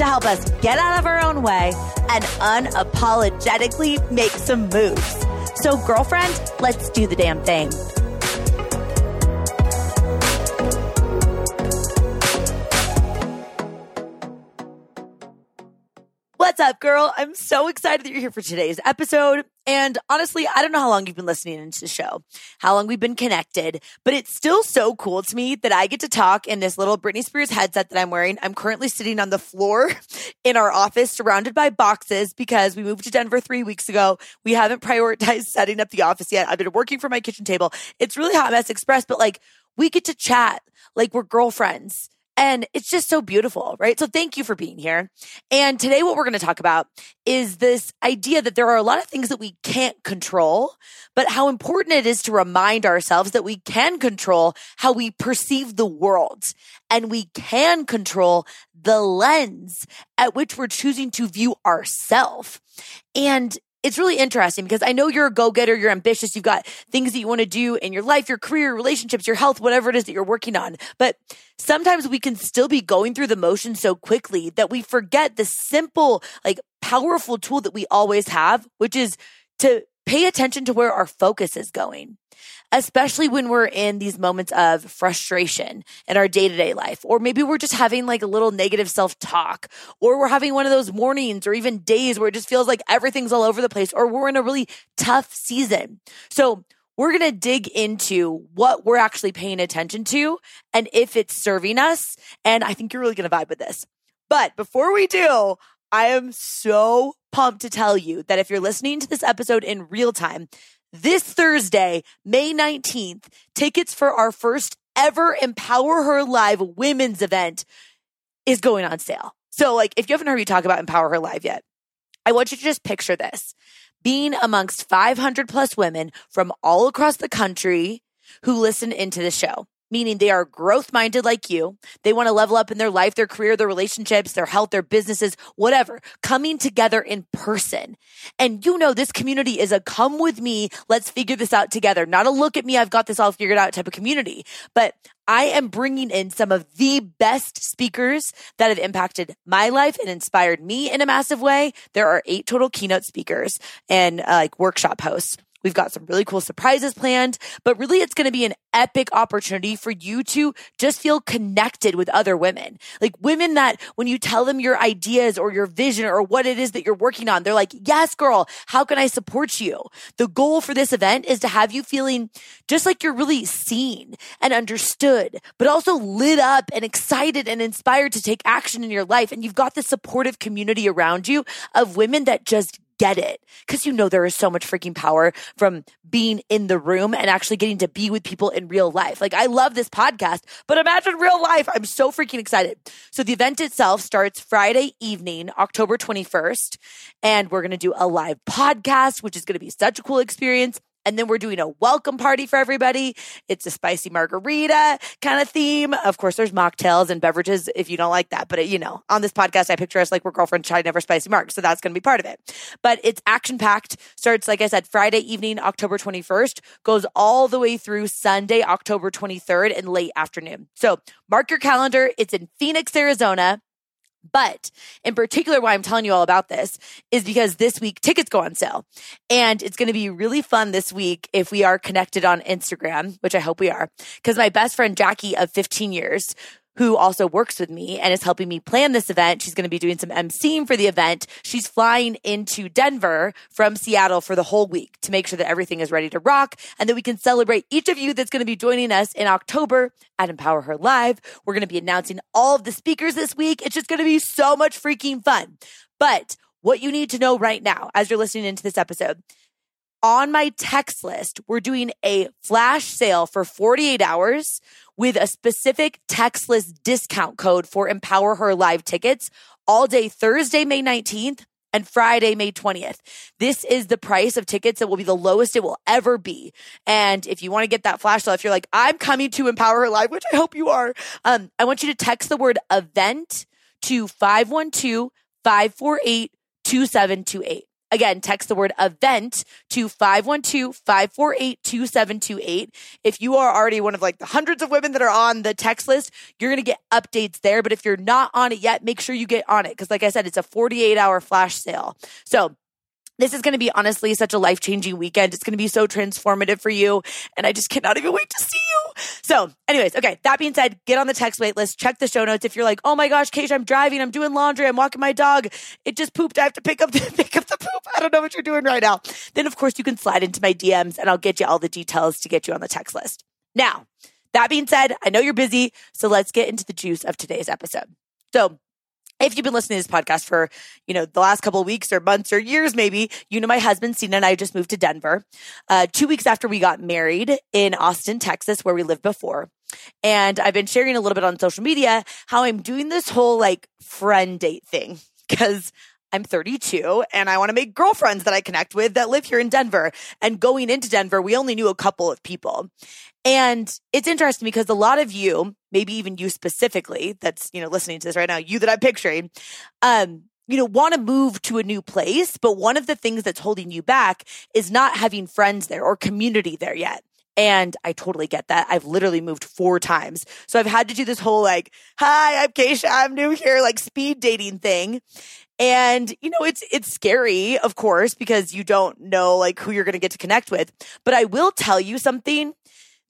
to help us get out of our own way and unapologetically make some moves. So, girlfriend, let's do the damn thing. What's up, girl? I'm so excited that you're here for today's episode. And honestly, I don't know how long you've been listening into the show, how long we've been connected, but it's still so cool to me that I get to talk in this little Britney Spears headset that I'm wearing. I'm currently sitting on the floor in our office surrounded by boxes because we moved to Denver three weeks ago. We haven't prioritized setting up the office yet. I've been working from my kitchen table. It's really Hot Mess Express, but like we get to chat like we're girlfriends and it's just so beautiful, right? So thank you for being here. And today, what we're going to talk about is this idea that there are a lot of things that we can't control, but how important it is to remind ourselves that we can control how we perceive the world and we can control the lens at which we're choosing to view ourselves. And it's really interesting because I know you're a go getter, you're ambitious, you've got things that you want to do in your life, your career, relationships, your health, whatever it is that you're working on. But sometimes we can still be going through the motions so quickly that we forget the simple, like powerful tool that we always have, which is to pay attention to where our focus is going especially when we're in these moments of frustration in our day to day life. Or maybe we're just having like a little negative self talk, or we're having one of those mornings or even days where it just feels like everything's all over the place, or we're in a really tough season. So, we're going to dig into what we're actually paying attention to and if it's serving us. And I think you're really going to vibe with this. But before we do, I am so pumped to tell you that if you're listening to this episode in real time, this Thursday, May 19th, tickets for our first ever Empower Her Live women's event is going on sale. So, like, if you haven't heard me talk about Empower Her Live yet, I want you to just picture this being amongst 500 plus women from all across the country who listen into the show meaning they are growth minded like you. They want to level up in their life, their career, their relationships, their health, their businesses, whatever, coming together in person. And you know, this community is a come with me. Let's figure this out together. Not a look at me. I've got this all figured out type of community, but I am bringing in some of the best speakers that have impacted my life and inspired me in a massive way. There are eight total keynote speakers and uh, like workshop hosts. We've got some really cool surprises planned, but really it's going to be an epic opportunity for you to just feel connected with other women. Like women that when you tell them your ideas or your vision or what it is that you're working on, they're like, yes, girl, how can I support you? The goal for this event is to have you feeling just like you're really seen and understood, but also lit up and excited and inspired to take action in your life. And you've got this supportive community around you of women that just get it because you know there is so much freaking power from being in the room and actually getting to be with people in real life. Like I love this podcast, but imagine real life. I'm so freaking excited. So the event itself starts Friday evening, October 21st, and we're going to do a live podcast, which is going to be such a cool experience. And then we're doing a welcome party for everybody. It's a spicy margarita kind of theme. Of course, there's mocktails and beverages if you don't like that. But, it, you know, on this podcast, I picture us like we're girlfriend trying never spicy mark. So that's going to be part of it. But it's action packed. Starts, like I said, Friday evening, October 21st, goes all the way through Sunday, October 23rd in late afternoon. So mark your calendar. It's in Phoenix, Arizona. But in particular, why I'm telling you all about this is because this week tickets go on sale. And it's going to be really fun this week if we are connected on Instagram, which I hope we are, because my best friend Jackie of 15 years, who also works with me and is helping me plan this event. She's going to be doing some emceeing for the event. She's flying into Denver from Seattle for the whole week to make sure that everything is ready to rock and that we can celebrate each of you that's going to be joining us in October at Empower Her Live. We're going to be announcing all of the speakers this week. It's just going to be so much freaking fun. But what you need to know right now as you're listening into this episode on my text list, we're doing a flash sale for 48 hours with a specific text list discount code for Empower Her live tickets all day Thursday, May 19th and Friday, May 20th. This is the price of tickets that will be the lowest it will ever be. And if you want to get that flash sale, if you're like, I'm coming to Empower Her Live, which I hope you are, um, I want you to text the word event to 512 548 2728. Again, text the word event to 512-548-2728. If you are already one of like the hundreds of women that are on the text list, you're going to get updates there. But if you're not on it yet, make sure you get on it. Cause like I said, it's a 48 hour flash sale. So this is going to be honestly such a life changing weekend. It's going to be so transformative for you. And I just cannot even wait to see you. So, anyways, okay. That being said, get on the text wait list, check the show notes. If you're like, oh my gosh, Kate, I'm driving, I'm doing laundry, I'm walking my dog. It just pooped. I have to pick up the, pick up the poop. I don't know what you're doing right now. Then, of course, you can slide into my DMs and I'll get you all the details to get you on the text list. Now, that being said, I know you're busy. So let's get into the juice of today's episode. So, if you've been listening to this podcast for, you know, the last couple of weeks or months or years, maybe, you know, my husband, Sina, and I just moved to Denver, uh, two weeks after we got married in Austin, Texas, where we lived before. And I've been sharing a little bit on social media how I'm doing this whole like friend date thing because I'm 32 and I want to make girlfriends that I connect with that live here in Denver. And going into Denver, we only knew a couple of people. And it's interesting because a lot of you, maybe even you specifically, that's, you know, listening to this right now, you that I'm picturing, um, you know, want to move to a new place, but one of the things that's holding you back is not having friends there or community there yet. And I totally get that. I've literally moved four times. So I've had to do this whole like, hi, I'm Keisha, I'm new here, like speed dating thing. And, you know, it's, it's scary, of course, because you don't know like who you're going to get to connect with. But I will tell you something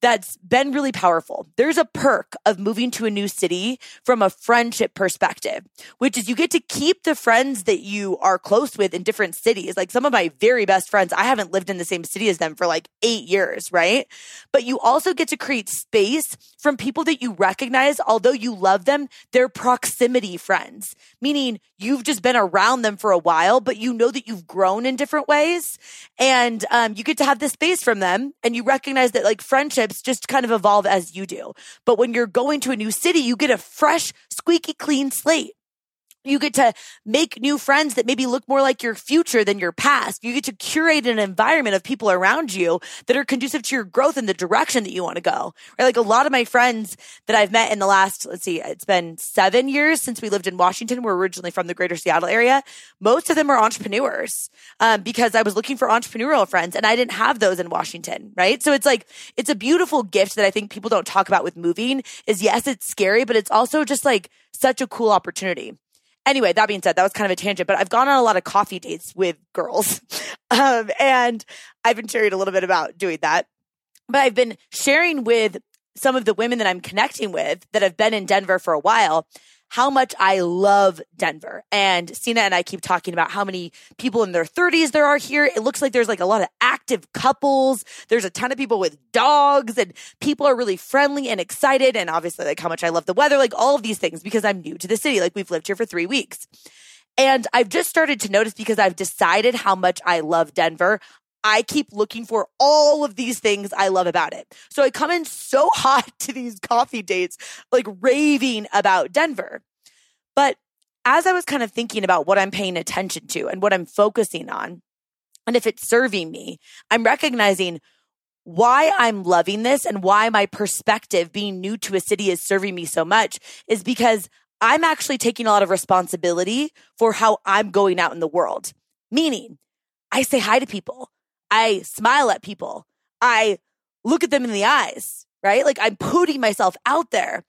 that's been really powerful. There's a perk of moving to a new city from a friendship perspective, which is you get to keep the friends that you are close with in different cities. Like some of my very best friends, I haven't lived in the same city as them for like eight years, right? But you also get to create space from people that you recognize, although you love them, they're proximity friends, meaning you've just been around them for a while, but you know that you've grown in different ways. And um, you get to have this space from them and you recognize that like friendships just kind of evolve as you do. But when you're going to a new city, you get a fresh, squeaky clean slate. You get to make new friends that maybe look more like your future than your past. You get to curate an environment of people around you that are conducive to your growth in the direction that you want to go. Right? Like a lot of my friends that I've met in the last, let's see, it's been seven years since we lived in Washington. We're originally from the greater Seattle area. Most of them are entrepreneurs um, because I was looking for entrepreneurial friends and I didn't have those in Washington. Right. So it's like, it's a beautiful gift that I think people don't talk about with moving is yes, it's scary, but it's also just like such a cool opportunity. Anyway, that being said, that was kind of a tangent, but I've gone on a lot of coffee dates with girls. Um, and I've been sharing a little bit about doing that. But I've been sharing with some of the women that I'm connecting with that have been in Denver for a while how much I love Denver. And Sina and I keep talking about how many people in their 30s there are here. It looks like there's like a lot of active couples. There's a ton of people with dogs and people are really friendly and excited. And obviously like how much I love the weather, like all of these things because I'm new to the city. Like we've lived here for three weeks. And I've just started to notice because I've decided how much I love Denver. I keep looking for all of these things I love about it. So I come in so hot to these coffee dates, like raving about Denver. But as I was kind of thinking about what I'm paying attention to and what I'm focusing on, and if it's serving me, I'm recognizing why I'm loving this and why my perspective being new to a city is serving me so much is because I'm actually taking a lot of responsibility for how I'm going out in the world. Meaning, I say hi to people. I smile at people. I look at them in the eyes, right? Like I'm putting myself out there.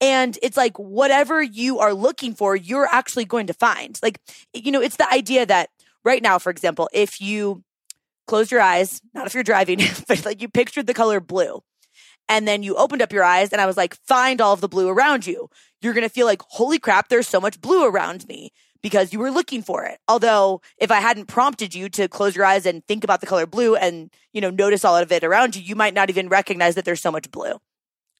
And it's like whatever you are looking for, you're actually going to find. Like, you know, it's the idea that right now, for example, if you close your eyes, not if you're driving, but like you pictured the color blue and then you opened up your eyes and I was like, find all of the blue around you. You're going to feel like, holy crap, there's so much blue around me because you were looking for it. Although if I hadn't prompted you to close your eyes and think about the color blue and, you know, notice all of it around you, you might not even recognize that there's so much blue.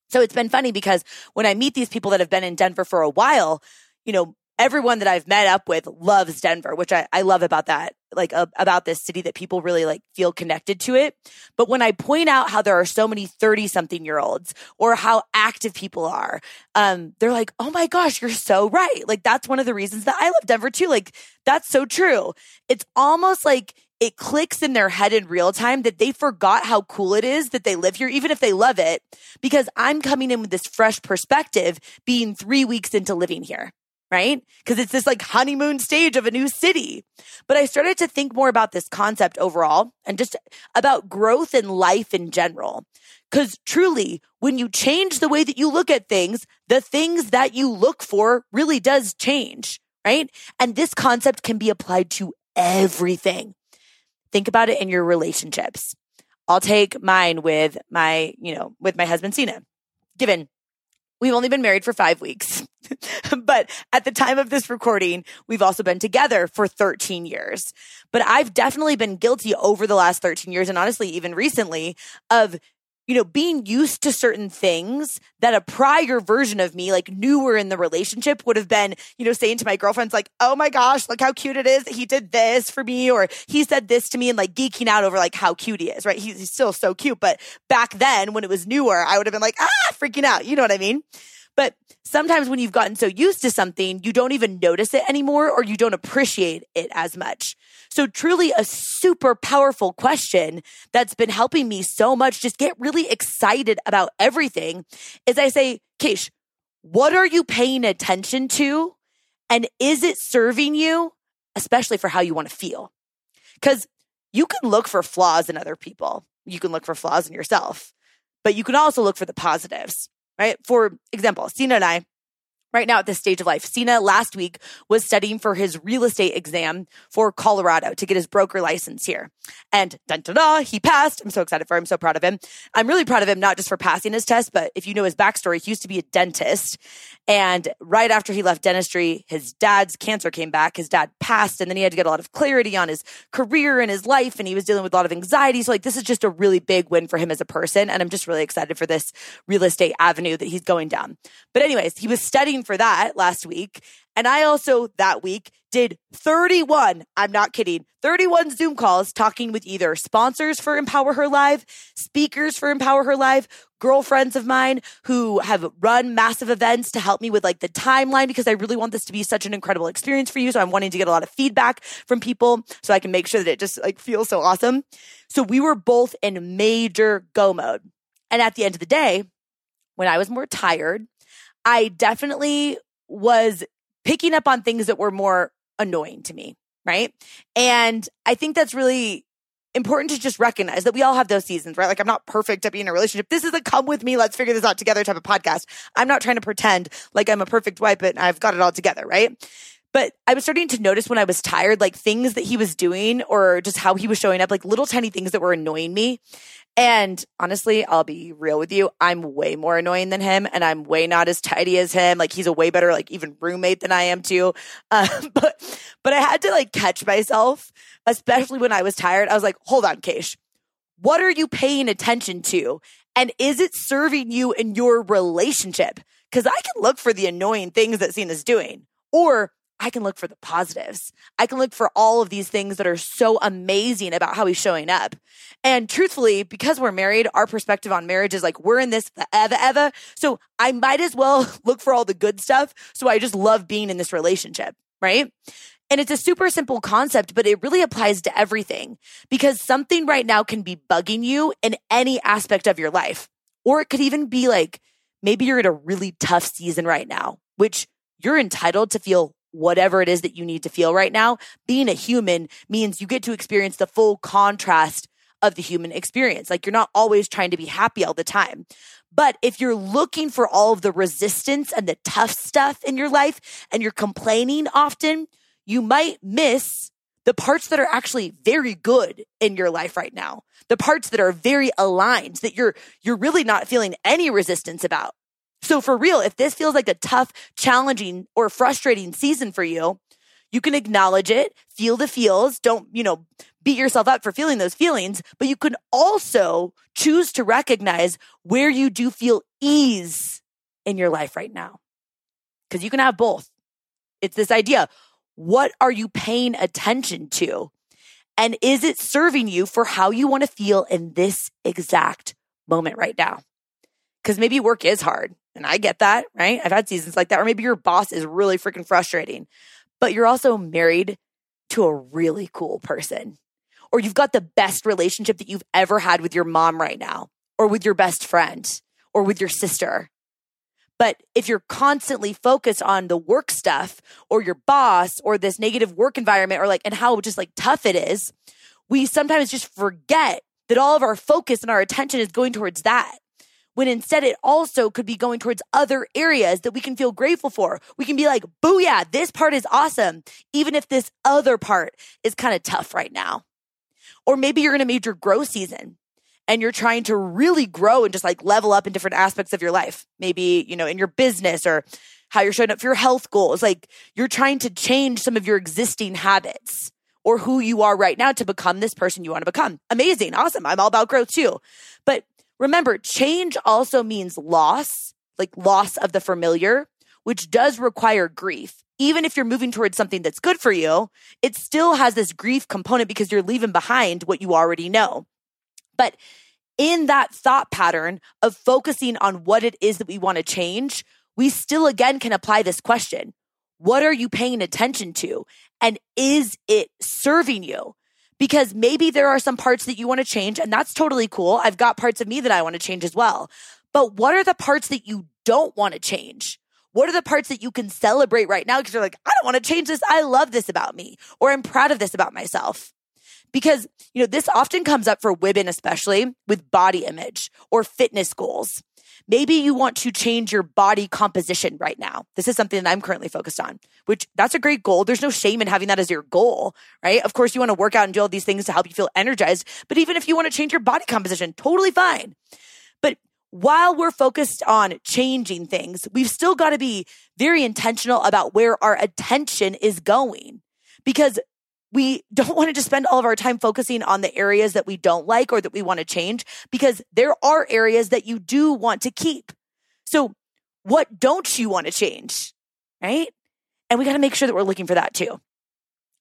So it's been funny because when I meet these people that have been in Denver for a while, you know, everyone that I've met up with loves Denver, which I, I love about that like uh, about this city that people really like feel connected to it. But when I point out how there are so many 30 something year olds or how active people are, um, they're like, Oh my gosh, you're so right. Like that's one of the reasons that I love Denver too. Like that's so true. It's almost like it clicks in their head in real time that they forgot how cool it is that they live here, even if they love it, because I'm coming in with this fresh perspective being three weeks into living here right? Because it's this like honeymoon stage of a new city. But I started to think more about this concept overall and just about growth in life in general. Because truly, when you change the way that you look at things, the things that you look for really does change, right? And this concept can be applied to everything. Think about it in your relationships. I'll take mine with my, you know, with my husband, Sina. Given we've only been married for five weeks. but at the time of this recording, we've also been together for 13 years. But I've definitely been guilty over the last 13 years and honestly, even recently of you know, being used to certain things that a prior version of me, like newer in the relationship, would have been, you know, saying to my girlfriends, like, oh my gosh, look how cute it is that he did this for me, or he said this to me, and like geeking out over like how cute he is, right? He's, he's still so cute. But back then, when it was newer, I would have been like, ah, freaking out. You know what I mean? But sometimes when you've gotten so used to something, you don't even notice it anymore or you don't appreciate it as much. So truly a super powerful question that's been helping me so much just get really excited about everything is I say, Keish, what are you paying attention to? And is it serving you, especially for how you want to feel? Because you can look for flaws in other people. You can look for flaws in yourself, but you can also look for the positives right? For example, Sina and I, right now at this stage of life. Sina last week was studying for his real estate exam for Colorado to get his broker license here. And dun dun dun, he passed. I'm so excited for him. I'm so proud of him. I'm really proud of him, not just for passing his test, but if you know his backstory, he used to be a dentist. And right after he left dentistry, his dad's cancer came back. His dad passed and then he had to get a lot of clarity on his career and his life. And he was dealing with a lot of anxiety. So like, this is just a really big win for him as a person. And I'm just really excited for this real estate avenue that he's going down. But anyways, he was studying for that last week. And I also that week did 31, I'm not kidding, 31 Zoom calls talking with either sponsors for Empower Her Live, speakers for Empower Her Live, girlfriends of mine who have run massive events to help me with like the timeline because I really want this to be such an incredible experience for you. So I'm wanting to get a lot of feedback from people so I can make sure that it just like feels so awesome. So we were both in major go mode. And at the end of the day, when I was more tired, I definitely was picking up on things that were more annoying to me. Right. And I think that's really important to just recognize that we all have those seasons, right? Like I'm not perfect at being in a relationship. This is a come with me, let's figure this out together type of podcast. I'm not trying to pretend like I'm a perfect wife, but I've got it all together, right? But I was starting to notice when I was tired, like things that he was doing or just how he was showing up, like little tiny things that were annoying me. And honestly, I'll be real with you. I'm way more annoying than him and I'm way not as tidy as him. Like he's a way better, like even roommate than I am too. Um, but, but I had to like catch myself, especially when I was tired. I was like, hold on, Keish. What are you paying attention to? And is it serving you in your relationship? Cause I can look for the annoying things that Sina's doing or I can look for the positives. I can look for all of these things that are so amazing about how he's showing up. And truthfully, because we're married, our perspective on marriage is like, we're in this forever, ever. So I might as well look for all the good stuff. So I just love being in this relationship, right? And it's a super simple concept, but it really applies to everything because something right now can be bugging you in any aspect of your life. Or it could even be like, maybe you're in a really tough season right now, which you're entitled to feel whatever it is that you need to feel right now. Being a human means you get to experience the full contrast of the human experience. Like you're not always trying to be happy all the time. But if you're looking for all of the resistance and the tough stuff in your life and you're complaining often, you might miss the parts that are actually very good in your life right now. The parts that are very aligned that you're you're really not feeling any resistance about. So for real, if this feels like a tough, challenging, or frustrating season for you, you can acknowledge it, feel the feels. Don't, you know, beat yourself up for feeling those feelings, but you can also choose to recognize where you do feel ease in your life right now. Cause you can have both. It's this idea. What are you paying attention to? And is it serving you for how you want to feel in this exact moment right now? Because maybe work is hard. And I get that, right? I've had seasons like that. Or maybe your boss is really freaking frustrating, but you're also married to a really cool person. Or you've got the best relationship that you've ever had with your mom right now, or with your best friend, or with your sister. But if you're constantly focused on the work stuff or your boss or this negative work environment or like, and how just like tough it is, we sometimes just forget that all of our focus and our attention is going towards that. When instead it also could be going towards other areas that we can feel grateful for. We can be like, booyah, this part is awesome, even if this other part is kind of tough right now. Or maybe you're in a major growth season and you're trying to really grow and just like level up in different aspects of your life, maybe, you know, in your business or how you're showing up for your health goals. Like you're trying to change some of your existing habits or who you are right now to become this person you want to become. Amazing. Awesome. I'm all about growth too. But remember, change also means loss, like loss of the familiar, which does require grief. Even if you're moving towards something that's good for you, it still has this grief component because you're leaving behind what you already know. But in that thought pattern of focusing on what it is that we want to change, we still again can apply this question. What are you paying attention to? And is it serving you? Because maybe there are some parts that you want to change, and that's totally cool. I've got parts of me that I want to change as well. But what are the parts that you don't want to change? What are the parts that you can celebrate right now? Because you're like, I don't want to change this. I love this about me, or I'm proud of this about myself because, you know, this often comes up for women, especially with body image or fitness goals. Maybe you want to change your body composition right now. This is something that I'm currently focused on, which that's a great goal. There's no shame in having that as your goal, right? Of course, you want to work out and do all these things to help you feel energized. But even if you want to change your body composition, totally fine. But while we're focused on changing things, we've still got to be very intentional about where our attention is going because we don't want to just spend all of our time focusing on the areas that we don't like or that we want to change because there are areas that you do want to keep. So what don't you want to change? Right. And we got to make sure that we're looking for that too.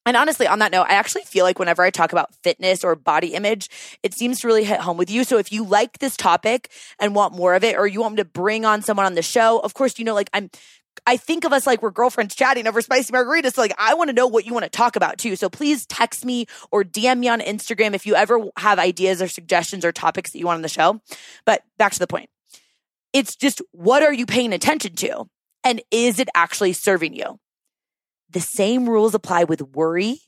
And honestly, on that note, I actually feel like whenever I talk about fitness or body image, it seems to really hit home with you. So if you like this topic and want more of it, or you want me to bring on someone on the show, of course, you know, like I'm I think of us like we're girlfriends chatting over spicy margaritas. So like, I want to know what you want to talk about too. So please text me or DM me on Instagram if you ever have ideas or suggestions or topics that you want on the show. But back to the point. It's just what are you paying attention to? And is it actually serving you? The same rules apply with worry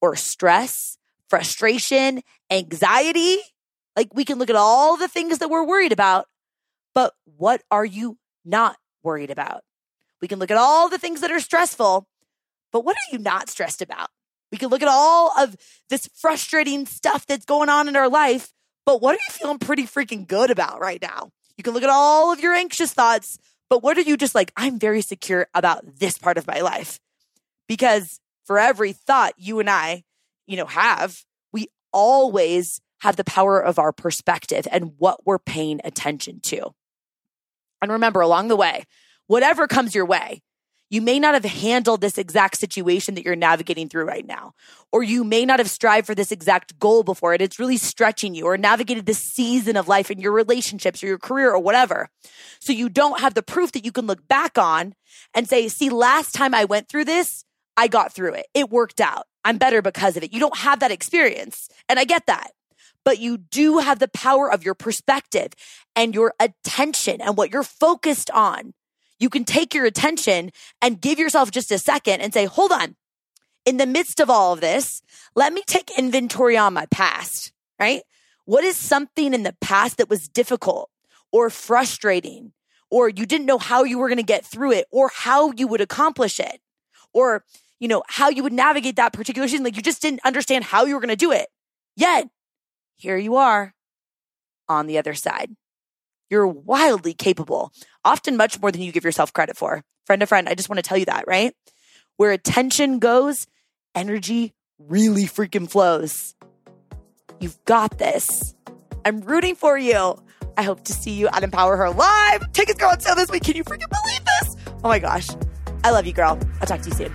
or stress, frustration, anxiety. Like we can look at all the things that we're worried about, but what are you not worried about? We can look at all the things that are stressful, but what are you not stressed about? We can look at all of this frustrating stuff that's going on in our life, but what are you feeling pretty freaking good about right now? You can look at all of your anxious thoughts, but what are you just like, I'm very secure about this part of my life? Because for every thought you and I, you know, have, we always have the power of our perspective and what we're paying attention to. And remember, along the way, whatever comes your way. You may not have handled this exact situation that you're navigating through right now, or you may not have strived for this exact goal before it. It's really stretching you or navigated this season of life in your relationships or your career or whatever. So you don't have the proof that you can look back on and say, see, last time I went through this, I got through it. It worked out. I'm better because of it. You don't have that experience. And I get that. But you do have the power of your perspective and your attention and what you're focused on you can take your attention and give yourself just a second and say, hold on. In the midst of all of this, let me take inventory on my past, right? What is something in the past that was difficult or frustrating or you didn't know how you were going to get through it or how you would accomplish it or, you know, how you would navigate that particular season. Like you just didn't understand how you were going to do it. Yet here you are on the other side. You're wildly capable, often much more than you give yourself credit for. Friend to friend, I just want to tell you that, right? Where attention goes, energy really freaking flows. You've got this. I'm rooting for you. I hope to see you at Empower Her Live. Tickets go on sale this week. Can you freaking believe this? Oh my gosh. I love you, girl. I'll talk to you soon.